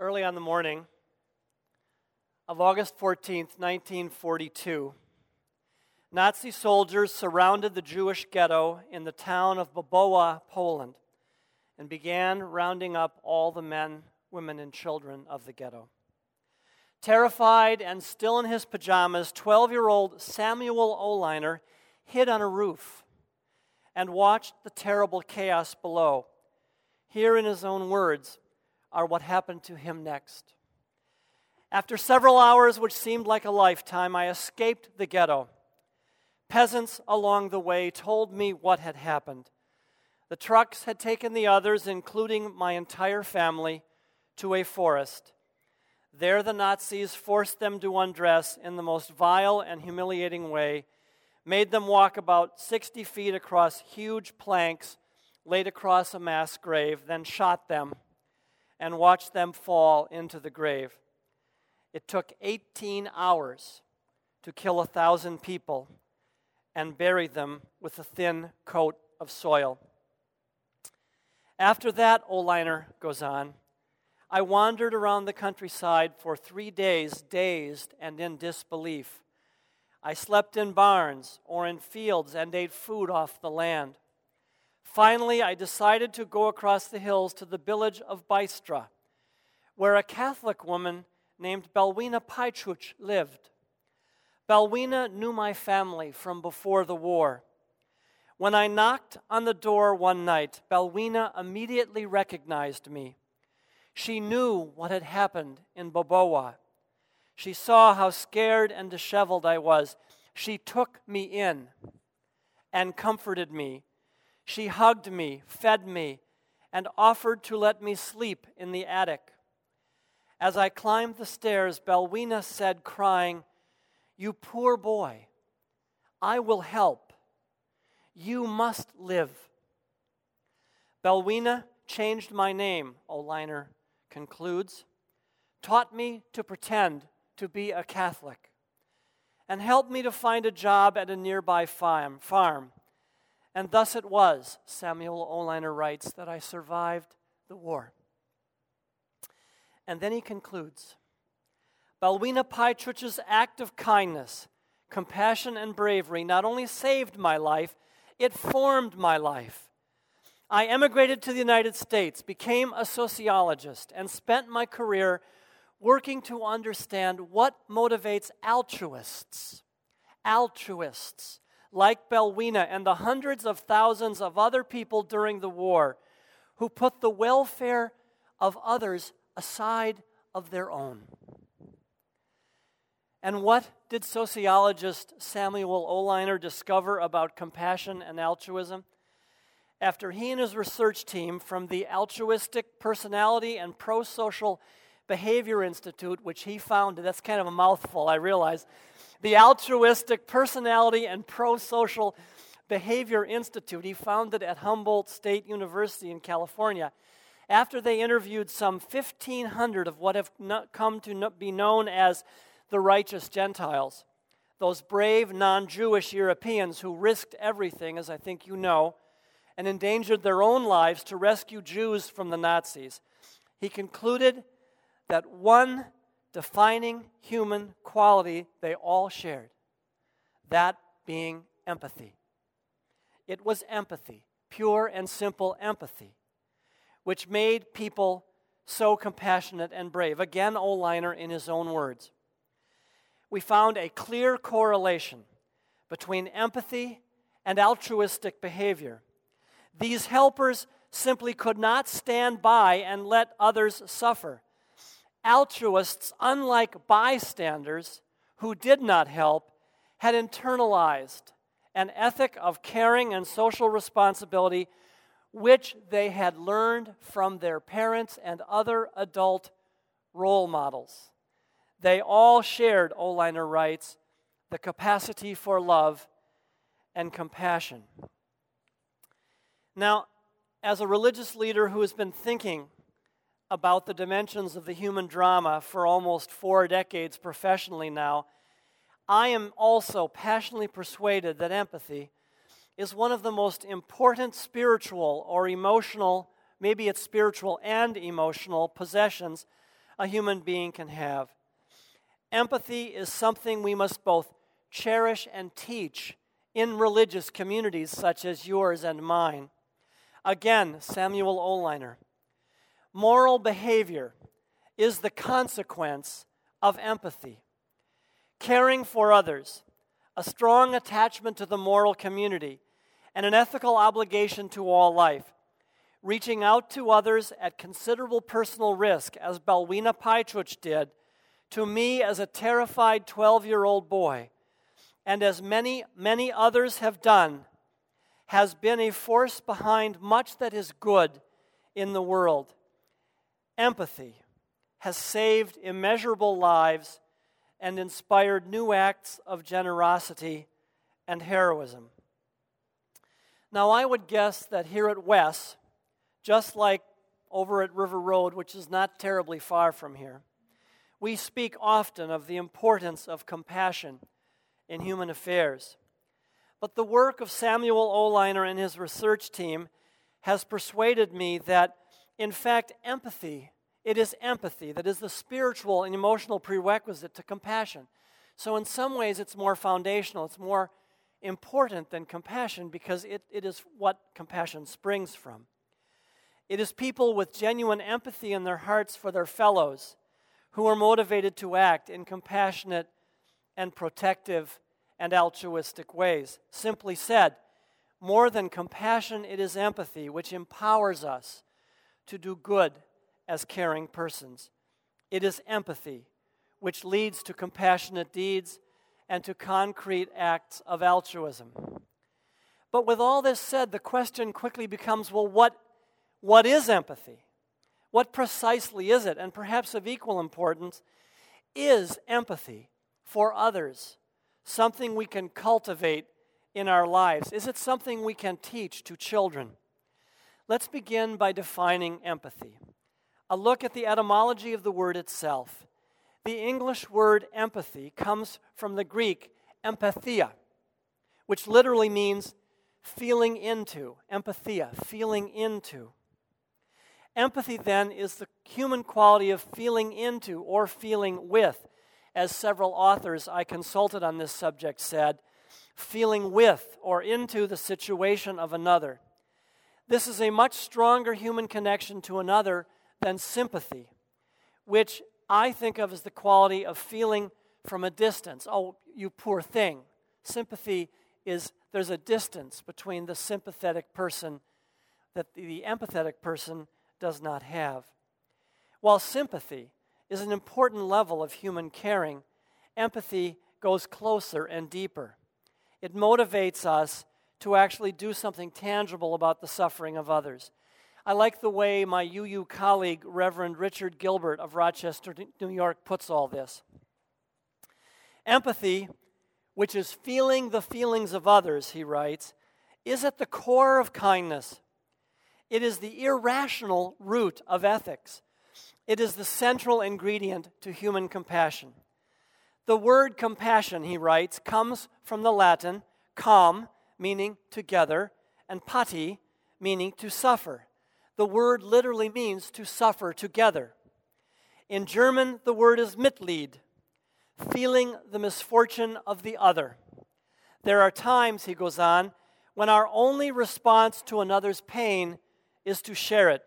early on the morning of August 14th, 1942, Nazi soldiers surrounded the Jewish ghetto in the town of Bobowa, Poland, and began rounding up all the men, women, and children of the ghetto. Terrified and still in his pajamas, 12 year old Samuel Oliner hid on a roof and watched the terrible chaos below. Here, in his own words, are what happened to him next. After several hours, which seemed like a lifetime, I escaped the ghetto. Peasants along the way told me what had happened. The trucks had taken the others, including my entire family, to a forest. There, the Nazis forced them to undress in the most vile and humiliating way, made them walk about 60 feet across huge planks laid across a mass grave, then shot them and watched them fall into the grave. It took 18 hours to kill a thousand people and bury them with a thin coat of soil. After that, Oliner goes on, I wandered around the countryside for three days, dazed and in disbelief. I slept in barns or in fields and ate food off the land. Finally, I decided to go across the hills to the village of Bystra, where a Catholic woman named Belwina Piecuch lived. Belwina knew my family from before the war. When I knocked on the door one night, Belwina immediately recognized me. She knew what had happened in Bobowa. She saw how scared and disheveled I was. She took me in and comforted me she hugged me, fed me, and offered to let me sleep in the attic. As I climbed the stairs, Belwina said, crying, You poor boy, I will help. You must live. Belwina changed my name, Oliner concludes, taught me to pretend to be a Catholic, and helped me to find a job at a nearby farm. farm and thus it was, Samuel Oliner writes, that I survived the war. And then he concludes Balwina Piecuch's act of kindness, compassion, and bravery not only saved my life, it formed my life. I emigrated to the United States, became a sociologist, and spent my career working to understand what motivates altruists. Altruists like Belwina and the hundreds of thousands of other people during the war who put the welfare of others aside of their own. And what did sociologist Samuel Oliner discover about compassion and altruism? After he and his research team from the Altruistic Personality and Pro Social Behavior Institute, which he founded, that's kind of a mouthful, I realize, the Altruistic Personality and Pro Social Behavior Institute. He founded at Humboldt State University in California. After they interviewed some 1,500 of what have come to be known as the righteous Gentiles, those brave non Jewish Europeans who risked everything, as I think you know, and endangered their own lives to rescue Jews from the Nazis, he concluded that one defining human quality they all shared that being empathy. It was empathy, pure and simple empathy, which made people so compassionate and brave. Again, Oliner in his own words. We found a clear correlation between empathy and altruistic behavior. These helpers simply could not stand by and let others suffer altruists, unlike bystanders who did not help, had internalized an ethic of caring and social responsibility which they had learned from their parents and other adult role models. They all shared, Oliner writes, the capacity for love and compassion. Now, as a religious leader who has been thinking about the dimensions of the human drama for almost four decades professionally now, I am also passionately persuaded that empathy is one of the most important spiritual or emotional, maybe it's spiritual and emotional possessions a human being can have. Empathy is something we must both cherish and teach in religious communities such as yours and mine. Again, Samuel Oliner. Moral behavior is the consequence of empathy. Caring for others, a strong attachment to the moral community, and an ethical obligation to all life. Reaching out to others at considerable personal risk, as Balwina Piecuch did, to me as a terrified 12 year old boy, and as many, many others have done, has been a force behind much that is good in the world. Empathy has saved immeasurable lives and inspired new acts of generosity and heroism. Now, I would guess that here at Wes, just like over at River Road, which is not terribly far from here, we speak often of the importance of compassion in human affairs. But the work of Samuel Oliner and his research team has persuaded me that, in fact, empathy it is empathy that is the spiritual and emotional prerequisite to compassion. So, in some ways, it's more foundational, it's more important than compassion because it, it is what compassion springs from. It is people with genuine empathy in their hearts for their fellows who are motivated to act in compassionate and protective and altruistic ways. Simply said, more than compassion, it is empathy which empowers us to do good as caring persons. It is empathy, which leads to compassionate deeds and to concrete acts of altruism. But with all this said, the question quickly becomes well, what, what is empathy? What precisely is it? And perhaps of equal importance, is empathy for others something we can cultivate in our lives? Is it something we can teach to children? Let's begin by defining empathy a look at the etymology of the word itself. The English word empathy comes from the Greek empathia, which literally means feeling into, empathia, feeling into. Empathy, then, is the human quality of feeling into or feeling with, as several authors I consulted on this subject said, feeling with or into the situation of another. This is a much stronger human connection to another than sympathy, which I think of as the quality of feeling from a distance. Oh, you poor thing. Sympathy is there's a distance between the sympathetic person that the empathetic person does not have. While sympathy is an important level of human caring, empathy goes closer and deeper. It motivates us to actually do something tangible about the suffering of others. I like the way my UU colleague, Reverend Richard Gilbert of Rochester, New York, puts all this. Empathy, which is feeling the feelings of others, he writes, is at the core of kindness. It is the irrational root of ethics. It is the central ingredient to human compassion. The word compassion, he writes, comes from the Latin com, meaning together, and pati, meaning to suffer. The word literally means to suffer together. In German, the word is Mitleid, feeling the misfortune of the other. There are times, he goes on, when our only response to another's pain is to share it.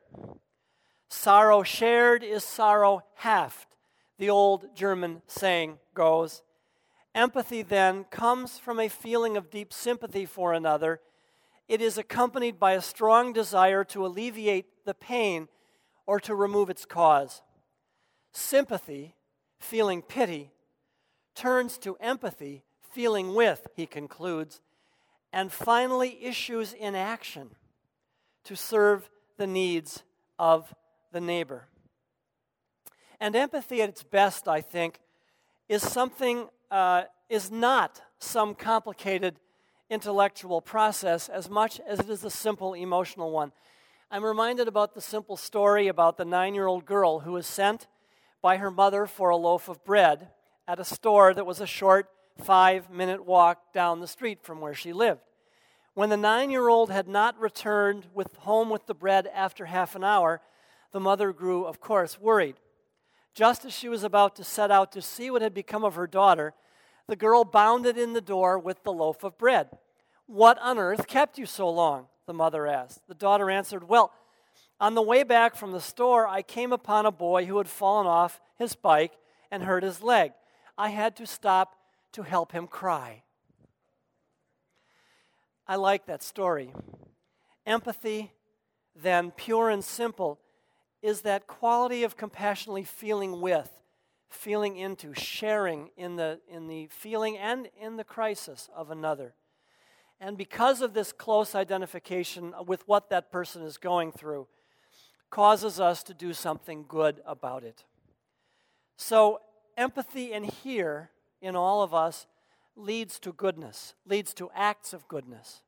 Sorrow shared is sorrow halved, the old German saying goes. Empathy then comes from a feeling of deep sympathy for another it is accompanied by a strong desire to alleviate the pain or to remove its cause. Sympathy, feeling pity, turns to empathy, feeling with, he concludes, and finally issues in action to serve the needs of the neighbor. And empathy at its best, I think, is something, uh, is not some complicated intellectual process as much as it is a simple emotional one. I'm reminded about the simple story about the nine year old girl who was sent by her mother for a loaf of bread at a store that was a short five minute walk down the street from where she lived. When the nine year old had not returned with home with the bread after half an hour, the mother grew, of course, worried. Just as she was about to set out to see what had become of her daughter, the girl bounded in the door with the loaf of bread. What on earth kept you so long? the mother asked. The daughter answered, Well, on the way back from the store, I came upon a boy who had fallen off his bike and hurt his leg. I had to stop to help him cry. I like that story. Empathy, then pure and simple, is that quality of compassionately feeling with, feeling into, sharing in the, in the feeling and in the crisis of another. And because of this close identification with what that person is going through, causes us to do something good about it. So, empathy in here, in all of us, leads to goodness, leads to acts of goodness.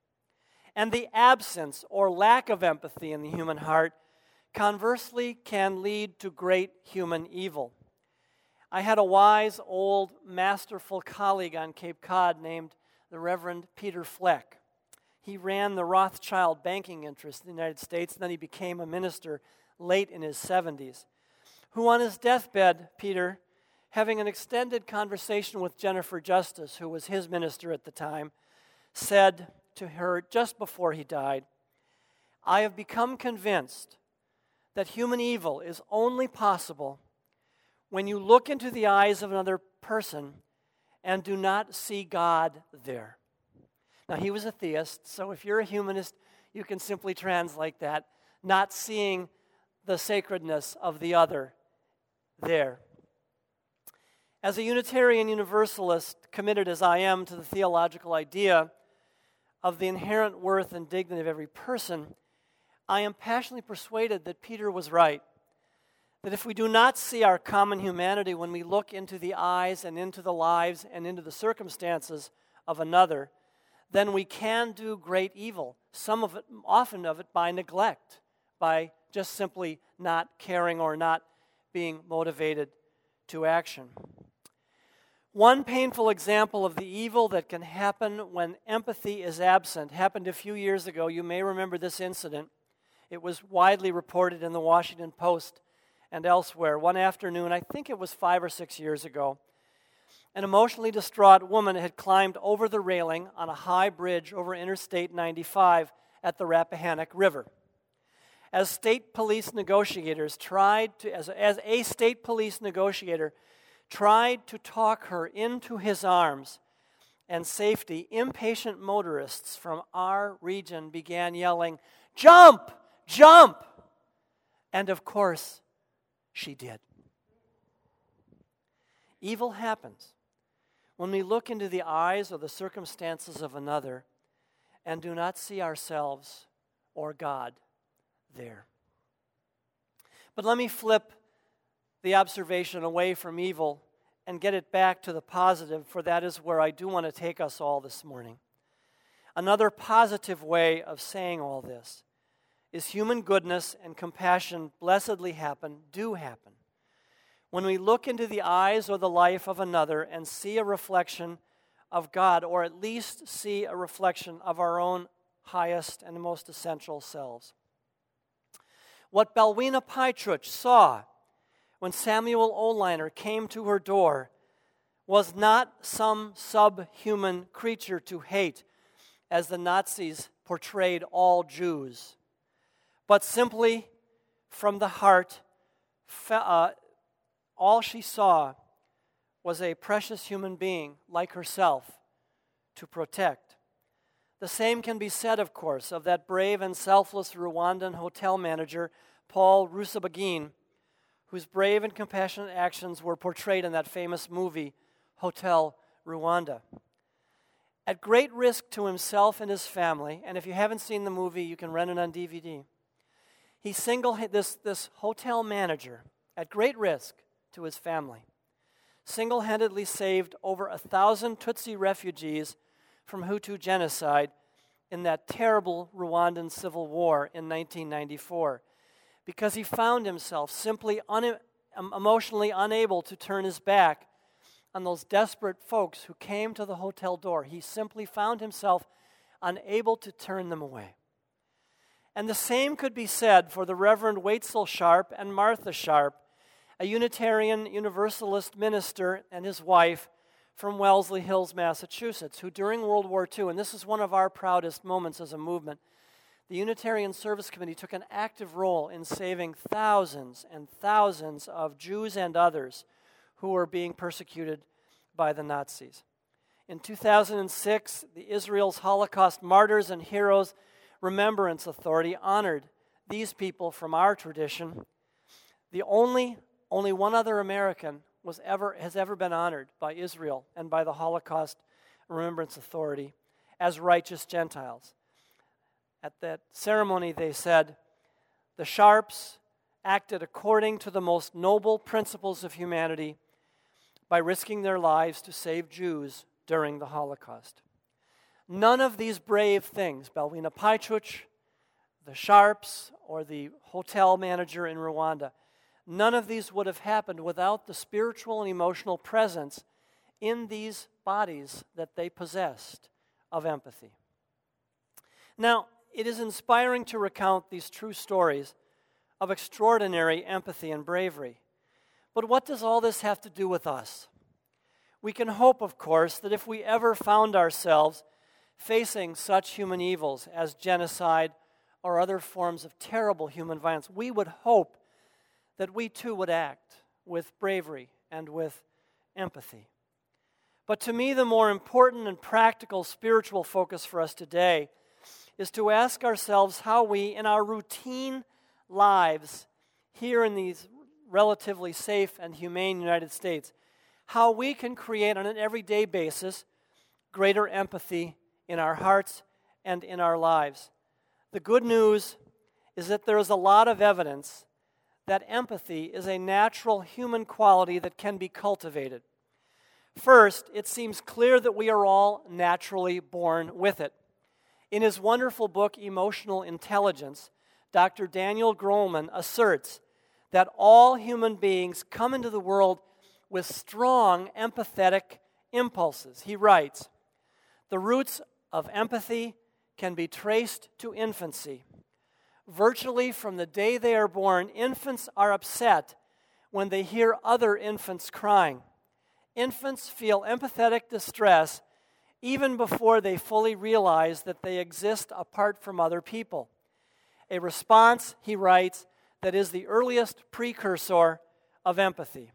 And the absence or lack of empathy in the human heart, conversely, can lead to great human evil. I had a wise, old, masterful colleague on Cape Cod named the Reverend Peter Fleck. He ran the Rothschild banking interest in the United States, and then he became a minister late in his 70s. Who, on his deathbed, Peter, having an extended conversation with Jennifer Justice, who was his minister at the time, said to her just before he died, I have become convinced that human evil is only possible when you look into the eyes of another person and do not see God there. Now, he was a theist, so if you're a humanist, you can simply translate that not seeing the sacredness of the other there. As a Unitarian Universalist, committed as I am to the theological idea of the inherent worth and dignity of every person, I am passionately persuaded that Peter was right. That if we do not see our common humanity when we look into the eyes and into the lives and into the circumstances of another, then we can do great evil. Some of it, often of it, by neglect, by just simply not caring or not being motivated to action. One painful example of the evil that can happen when empathy is absent happened a few years ago. You may remember this incident. It was widely reported in the Washington Post and elsewhere. One afternoon, I think it was five or six years ago, an emotionally distraught woman had climbed over the railing on a high bridge over Interstate 95 at the Rappahannock River. As state police negotiators tried to, as, as a state police negotiator, tried to talk her into his arms and safety, impatient motorists from our region began yelling, Jump! Jump! And of course, she did. Evil happens when we look into the eyes or the circumstances of another and do not see ourselves or God there. But let me flip the observation away from evil and get it back to the positive, for that is where I do want to take us all this morning. Another positive way of saying all this is human goodness and compassion blessedly happen, do happen. When we look into the eyes or the life of another and see a reflection of God, or at least see a reflection of our own highest and most essential selves. What Belwina Piecuch saw when Samuel Oliner came to her door was not some subhuman creature to hate, as the Nazis portrayed all Jews, but simply from the heart, uh, all she saw was a precious human being like herself to protect. The same can be said, of course, of that brave and selfless Rwandan hotel manager, Paul Rusesabagina whose brave and compassionate actions were portrayed in that famous movie, Hotel Rwanda. At great risk to himself and his family, and if you haven't seen the movie, you can rent it on DVD. He single this, this hotel manager, at great risk to his family, single handedly saved over a thousand Tutsi refugees from Hutu genocide in that terrible Rwandan civil war in 1994 because he found himself simply un- emotionally unable to turn his back on those desperate folks who came to the hotel door. He simply found himself unable to turn them away. And the same could be said for the Reverend Waitstill Sharp and Martha Sharp, a Unitarian Universalist minister and his wife from Wellesley Hills, Massachusetts, who during World War II, and this is one of our proudest moments as a movement, the Unitarian Service Committee took an active role in saving thousands and thousands of Jews and others who were being persecuted by the Nazis. In 2006, the Israel's Holocaust Martyrs and Heroes Remembrance Authority honored these people from our tradition. The only only one other American was ever has ever been honored by Israel and by the Holocaust Remembrance Authority as righteous Gentiles. At that ceremony, they said, The Sharps acted according to the most noble principles of humanity by risking their lives to save Jews during the Holocaust. None of these brave things, Belvina Piecuch, the Sharps, or the hotel manager in Rwanda, none of these would have happened without the spiritual and emotional presence in these bodies that they possessed of empathy. Now, it is inspiring to recount these true stories of extraordinary empathy and bravery. But what does all this have to do with us? We can hope, of course, that if we ever found ourselves facing such human evils as genocide or other forms of terrible human violence, we would hope that we too would act with bravery and with empathy. But to me, the more important and practical spiritual focus for us today is to ask ourselves how we, in our routine lives here in these relatively safe and humane United States, how we can create on an everyday basis greater empathy in our hearts and in our lives. The good news is that there is a lot of evidence that empathy is a natural human quality that can be cultivated. First, it seems clear that we are all naturally born with it. In his wonderful book, Emotional Intelligence, Dr. Daniel Goleman asserts that all human beings come into the world with strong empathetic impulses. He writes The roots of empathy can be traced to infancy. Virtually from the day they are born, infants are upset when they hear other infants crying. Infants feel empathetic distress even before they fully realize that they exist apart from other people. A response, he writes, that is the earliest precursor of empathy.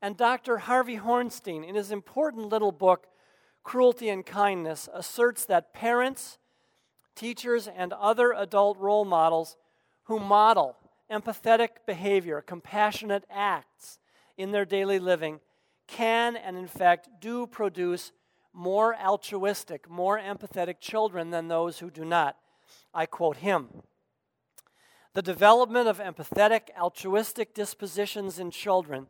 And Dr. Harvey Hornstein, in his important little book, Cruelty and Kindness, asserts that parents, teachers, and other adult role models who model empathetic behavior, compassionate acts in their daily living can and, in fact, do produce more altruistic, more empathetic children than those who do not. I quote him The development of empathetic, altruistic dispositions in children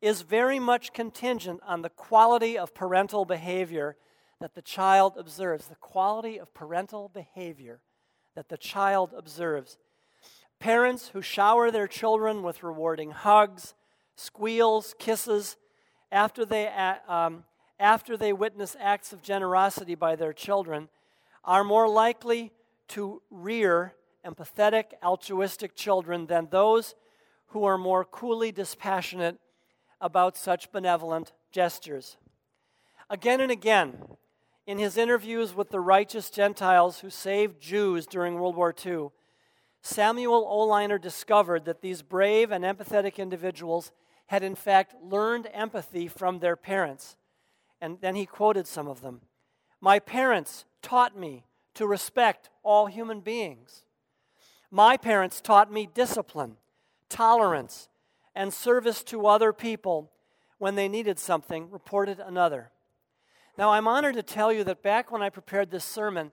is very much contingent on the quality of parental behavior that the child observes. The quality of parental behavior that the child observes. Parents who shower their children with rewarding hugs, squeals, kisses, after they um, after they witness acts of generosity by their children are more likely to rear empathetic, altruistic children than those who are more coolly dispassionate about such benevolent gestures. Again and again, in his interviews with the righteous Gentiles who saved Jews during World War II, Samuel Oliner discovered that these brave and empathetic individuals had in fact learned empathy from their parents and then he quoted some of them. My parents taught me to respect all human beings. My parents taught me discipline, tolerance, and service to other people when they needed something, reported another. Now, I'm honored to tell you that back when I prepared this sermon,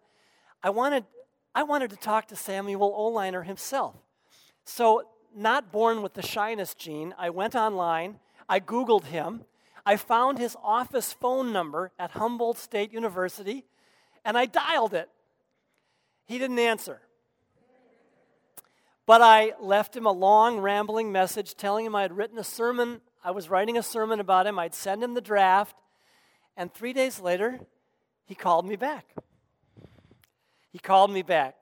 I wanted, I wanted to talk to Samuel Oliner himself. So, not born with the shyness gene, I went online, I Googled him, I found his office phone number at Humboldt State University and I dialed it. He didn't answer. But I left him a long, rambling message telling him I had written a sermon. I was writing a sermon about him. I'd send him the draft. And three days later, he called me back. He called me back.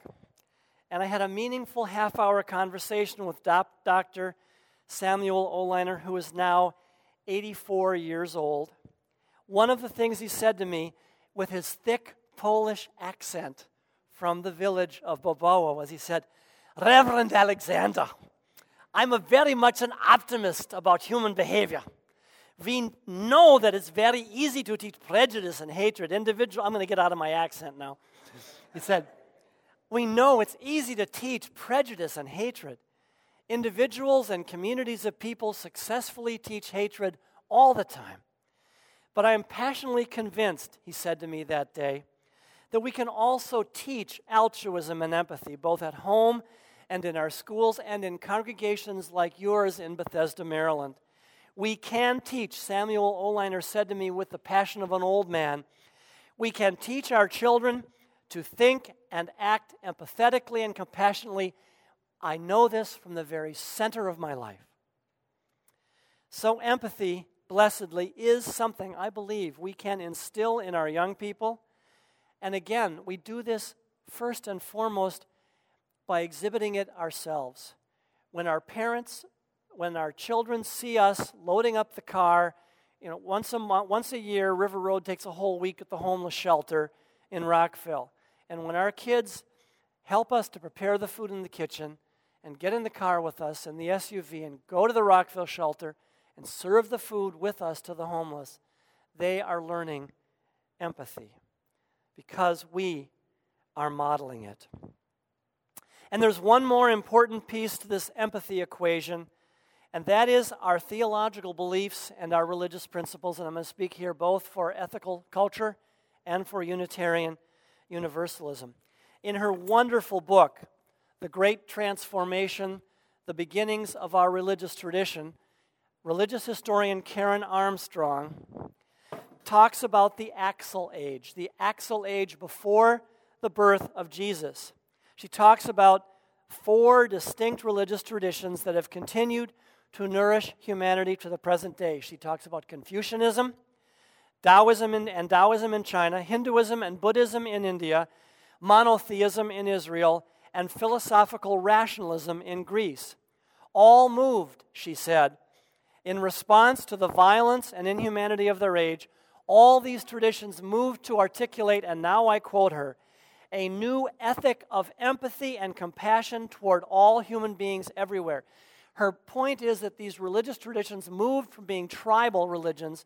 And I had a meaningful half hour conversation with Dr. Samuel Oliner, who is now 84 years old. One of the things he said to me with his thick Polish accent from the village of Bobowa was he said, Reverend Alexander, I'm very much an optimist about human behavior. We know that it's very easy to teach prejudice and hatred. Individual, I'm going to get out of my accent now. He said, We know it's easy to teach prejudice and hatred. Individuals and communities of people successfully teach hatred all the time. But I am passionately convinced, he said to me that day, that we can also teach altruism and empathy, both at home and in our schools and in congregations like yours in Bethesda, Maryland. We can teach, Samuel Oliner said to me with the passion of an old man, we can teach our children to think and act empathetically and compassionately. I know this from the very center of my life. So, empathy, blessedly, is something I believe we can instill in our young people. And again, we do this first and foremost by exhibiting it ourselves. When our parents when our children see us loading up the car, you know, once a month, once a year, River Road takes a whole week at the homeless shelter in Rockville. And when our kids help us to prepare the food in the kitchen and get in the car with us in the SUV and go to the Rockville shelter and serve the food with us to the homeless, they are learning empathy because we are modeling it. And there's one more important piece to this empathy equation and that is our theological beliefs and our religious principles. And I'm going to speak here both for ethical culture and for Unitarian Universalism. In her wonderful book, The Great Transformation The Beginnings of Our Religious Tradition, religious historian Karen Armstrong talks about the Axial Age, the Axial Age before the birth of Jesus. She talks about four distinct religious traditions that have continued to nourish humanity to the present day. She talks about Confucianism, Taoism in, and Taoism in China, Hinduism and Buddhism in India, monotheism in Israel, and philosophical rationalism in Greece. All moved, she said, in response to the violence and inhumanity of their age. All these traditions moved to articulate, and now I quote her, a new ethic of empathy and compassion toward all human beings everywhere. Her point is that these religious traditions moved from being tribal religions,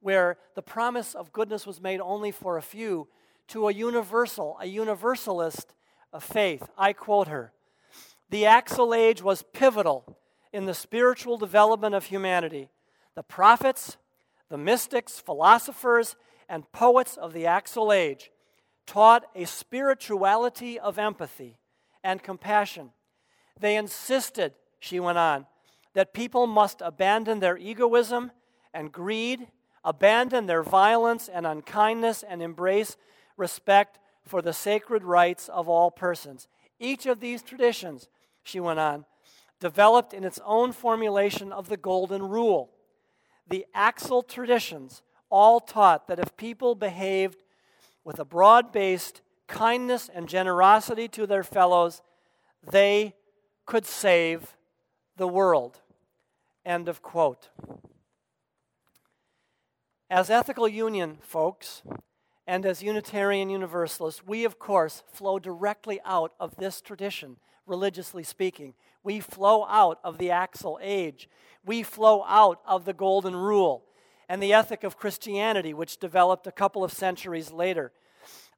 where the promise of goodness was made only for a few, to a universal, a universalist faith. I quote her The Axial Age was pivotal in the spiritual development of humanity. The prophets, the mystics, philosophers, and poets of the Axial Age taught a spirituality of empathy and compassion. They insisted she went on, that people must abandon their egoism and greed, abandon their violence and unkindness, and embrace respect for the sacred rights of all persons. Each of these traditions, she went on, developed in its own formulation of the Golden Rule. The Axial traditions all taught that if people behaved with a broad based kindness and generosity to their fellows, they could save the world. End of quote. As ethical union folks and as Unitarian Universalists, we of course flow directly out of this tradition, religiously speaking. We flow out of the Axial Age. We flow out of the Golden Rule and the ethic of Christianity, which developed a couple of centuries later.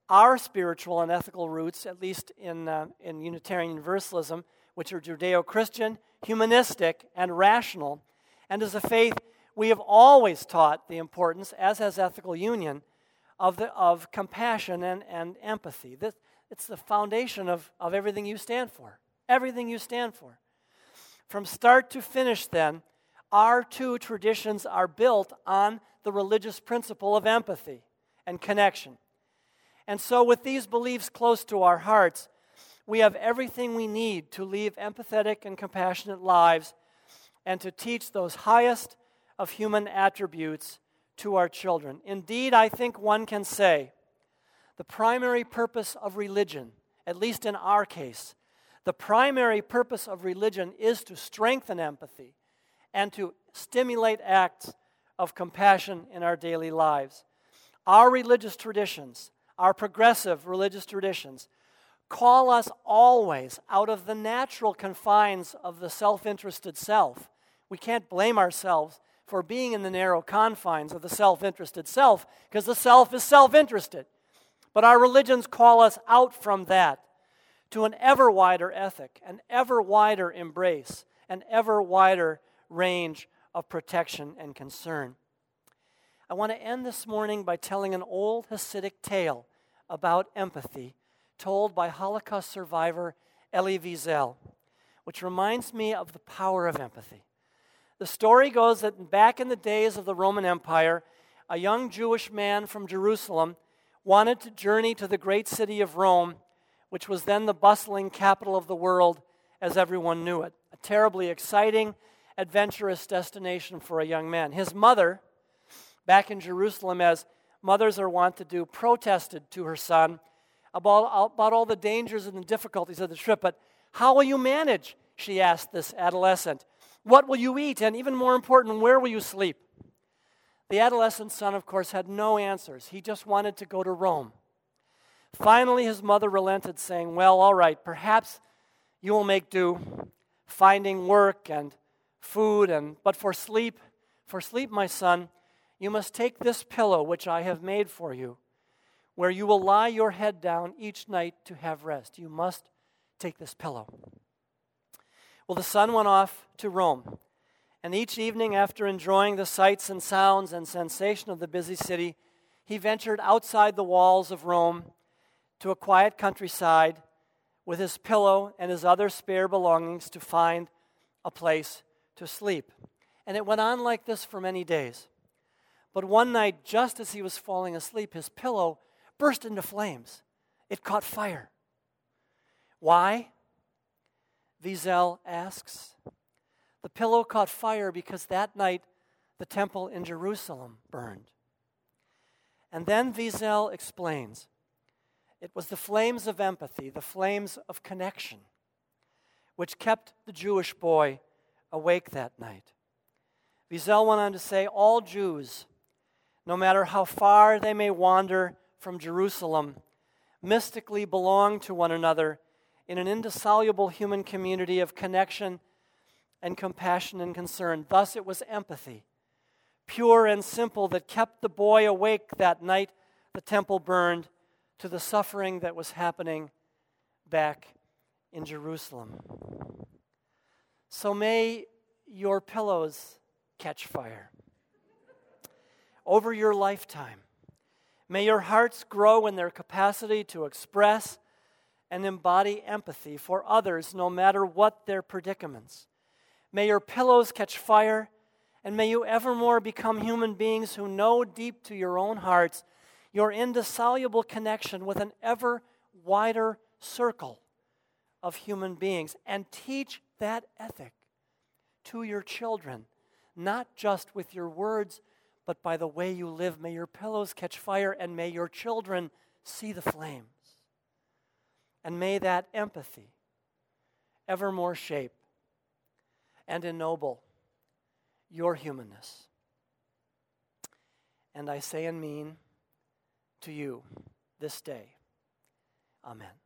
Our spiritual and ethical roots, at least in, uh, in Unitarian Universalism, which are Judeo Christian, humanistic, and rational. And as a faith, we have always taught the importance, as has Ethical Union, of, the, of compassion and, and empathy. This, it's the foundation of, of everything you stand for. Everything you stand for. From start to finish, then, our two traditions are built on the religious principle of empathy and connection. And so, with these beliefs close to our hearts, we have everything we need to live empathetic and compassionate lives and to teach those highest of human attributes to our children. Indeed, I think one can say the primary purpose of religion, at least in our case, the primary purpose of religion is to strengthen empathy and to stimulate acts of compassion in our daily lives. Our religious traditions, our progressive religious traditions, call us always out of the natural confines of the self interested self. We can't blame ourselves for being in the narrow confines of the self interested self because the self is self interested. But our religions call us out from that to an ever wider ethic, an ever wider embrace, an ever wider range of protection and concern. I want to end this morning by telling an old Hasidic tale about empathy told by Holocaust survivor Elie Wiesel, which reminds me of the power of empathy. The story goes that back in the days of the Roman Empire, a young Jewish man from Jerusalem wanted to journey to the great city of Rome, which was then the bustling capital of the world as everyone knew it. A terribly exciting, adventurous destination for a young man. His mother, back in Jerusalem, as mothers are wont to do, protested to her son about, about all the dangers and the difficulties of the trip. But how will you manage? She asked this adolescent. What will you eat? And even more important, where will you sleep? The adolescent son, of course, had no answers. He just wanted to go to Rome. Finally, his mother relented, saying, Well, all right, perhaps you will make do, finding work and food, and but for sleep, for sleep, my son, you must take this pillow which I have made for you where you will lie your head down each night to have rest. You must take this pillow. Well, the son went off to Rome, and each evening, after enjoying the sights and sounds and sensation of the busy city, he ventured outside the walls of Rome to a quiet countryside with his pillow and his other spare belongings to find a place to sleep. And it went on like this for many days. But one night, just as he was falling asleep, his pillow burst into flames. It caught fire. Why? Wiesel asks. The pillow caught fire because that night the temple in Jerusalem burned. And then Wiesel explains it was the flames of empathy, the flames of connection, which kept the Jewish boy awake that night. Wiesel went on to say all Jews, no matter how far they may wander from Jerusalem mystically belong to one another in an indissoluble human community of connection and compassion and concern. Thus, it was empathy, pure and simple, that kept the boy awake that night the temple burned to the suffering that was happening back in Jerusalem. So may your pillows catch fire over your lifetime. May your hearts grow in their capacity to express and embody empathy for others, no matter what their predicaments. May your pillows catch fire, and may you evermore become human beings who know deep to your own hearts your indissoluble connection with an ever wider circle of human beings and teach that ethic to your children, not just with your words, but by the way you live. May your pillows catch fire and may your children see the flames. And may that empathy ever more shape and ennoble your humanness. And I say and mean to you this day, Amen.